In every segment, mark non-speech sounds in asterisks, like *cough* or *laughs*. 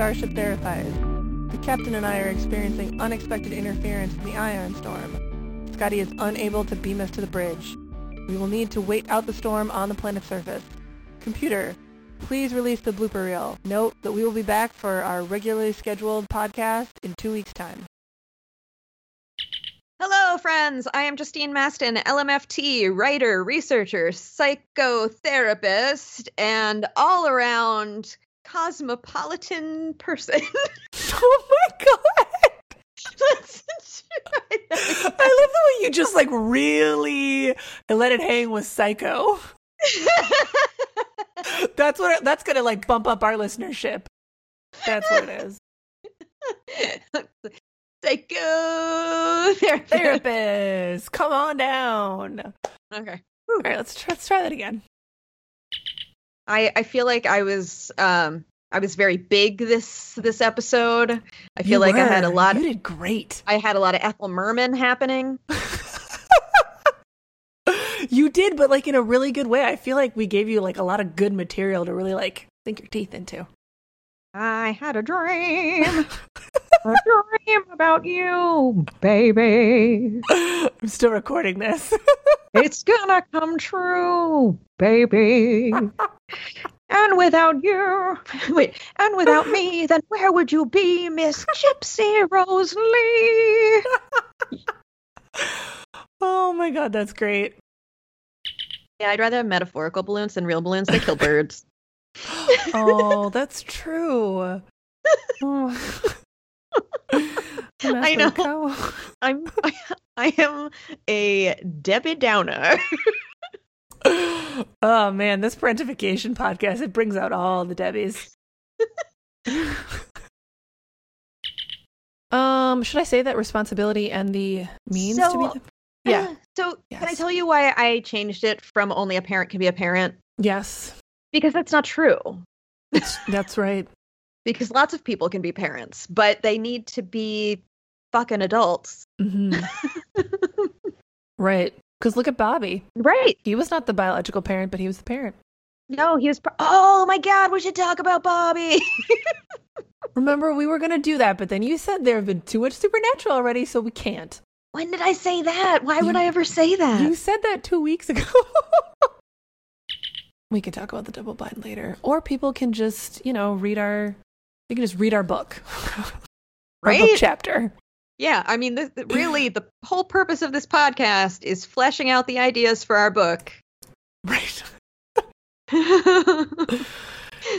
Starship Therapise. The captain and I are experiencing unexpected interference in the ion storm. Scotty is unable to beam us to the bridge. We will need to wait out the storm on the planet's surface. Computer, please release the blooper reel. Note that we will be back for our regularly scheduled podcast in two weeks' time. Hello, friends. I am Justine Mastin, LMFT, writer, researcher, psychotherapist, and all around cosmopolitan person. *laughs* oh my god! I love the way you just like really let it hang with Psycho. That's what that's gonna like bump up our listenership. That's what it is. Psycho therapist. Therapist, come on down. Okay. All right, let's try, let's try that again. I I feel like I was um I was very big this this episode. I feel You like I had a lot You did great. I had a lot of Ethel Merman happening. *laughs* you did, but like in a really good way. I feel like we gave you like a lot of good material to really like sink your teeth into. I had a dream. *laughs* a dream about you, baby. *laughs* I'm still recording this. It's gonna come true, baby. And without you, *laughs* wait, and without me, then where would you be, Miss Gypsy Rose Lee? *laughs* oh my god, that's great. Yeah, I'd rather have metaphorical balloons than real balloons. They kill birds. *gasps* *laughs* oh, that's true. Oh. I know. *laughs* I'm, *laughs* *laughs* I am a Debbie Downer. oh man, this parentification podcast it brings out all the Debbies. um, should I say that responsibility and the means to be So- the- Yeah. So, can I tell you why I changed it from only a parent can be a parent? Yes. Because that's not true. That's right. Because lots of people can be parents, but they need to be fucking adults. hmm *laughs* right. Because look at Bobby. right. He was not the biological parent, but he was the parent. No, he was. Pro- oh my god, we should talk about Bobby. *laughs* Remember, we were going to do that, but then you said there have been too much supernatural already, so we can't. when did I say that? Why would I ever say that? You said that two weeks ago. *laughs* we can talk about the double bind later, or people can just, you know, read our. They can just read our book, our book Right? chapter. Yeah, I mean, the, the- *laughs* really, the whole purpose of this podcast is fleshing out the ideas for our book. Right. *laughs* True.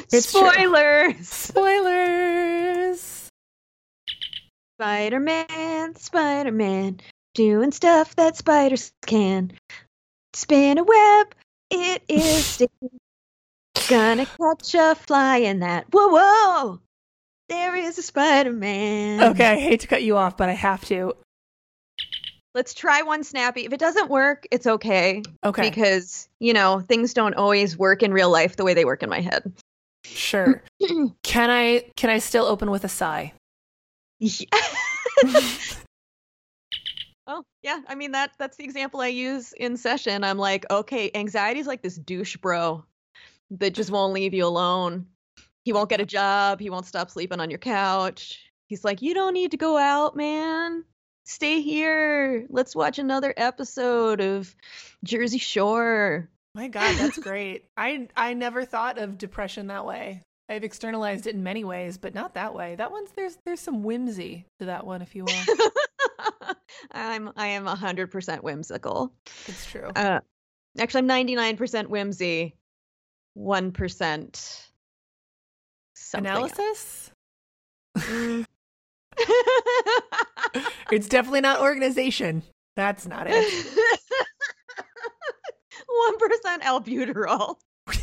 Spoilers. Spoilers. Spider Man, Spider Man, doing stuff that spiders can. Spin a web, it is *laughs* sticky. Gonna catch a fly in that. Whoa, whoa! There is a Spider Man. Okay, I hate to cut you off, but I have to. Let's try one snappy. If it doesn't work, it's okay. Okay, Because, you know, things don't always work in real life the way they work in my head. sure. *clears throat* Can I? Can I still open with a sigh? Yeah. *laughs* Oh, yeah. I mean that that's the example I use in session. I'm like, okay, anxiety is like this douche bro that just won't leave you alone. He won't get a job, he won't stop sleeping on your couch. He's like, "You don't need to go out, man. Stay here. Let's watch another episode of Jersey Shore." My God, that's *laughs* great. I I never thought of depression that way. I've externalized it in many ways, but not that way. That one's there's there's some whimsy to that one, if you will. *laughs* I'm I am 100% whimsical. it's true. Uh actually I'm 99% whimsy. 1% something else. Analysis? Mm. *laughs* It's definitely not organization. That's not it. *laughs* One percent albuterol. *laughs*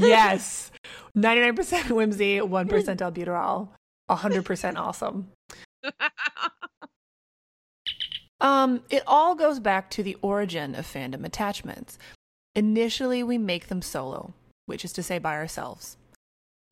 yes. 99% whimsy, 1% albuterol, 100% awesome. Um, it all goes back to the origin of fandom attachments. Initially, we make them solo, which is to say by ourselves.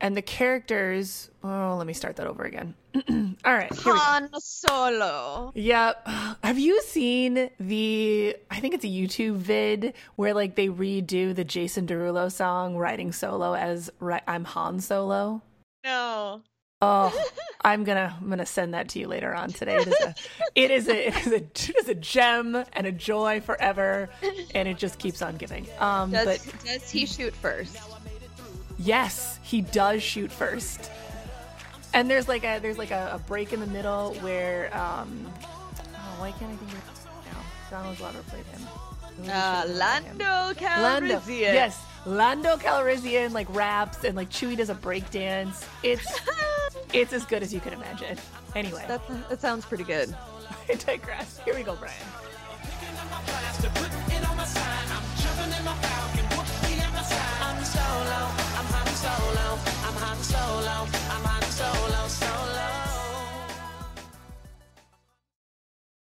And the characters, oh, let me start that over again. *clears throat* all right. Here we go. Han Solo. Yep. *sighs* Have you seen the I think it's a YouTube vid where like they redo the Jason Derulo song riding solo as I'm Han Solo? No. Oh, *laughs* I'm gonna I'm gonna send that to you later on today. It is a it is a it is a, it is a gem and a joy forever, and it just keeps on giving. Um, Does, but does he shoot first? yes, he does shoot first, and there's like a there's like a, a break in the middle where um, oh why can't I think of now? Donald Glover played him. Uh, have played him? Lando Lando. Calrissian. Yes, Lando Calrissian like raps and like Chewie does a break dance. It's *laughs* it's as good as you can imagine. Anyway, that, that sounds pretty good. *laughs* I digress. Here we go, Brian.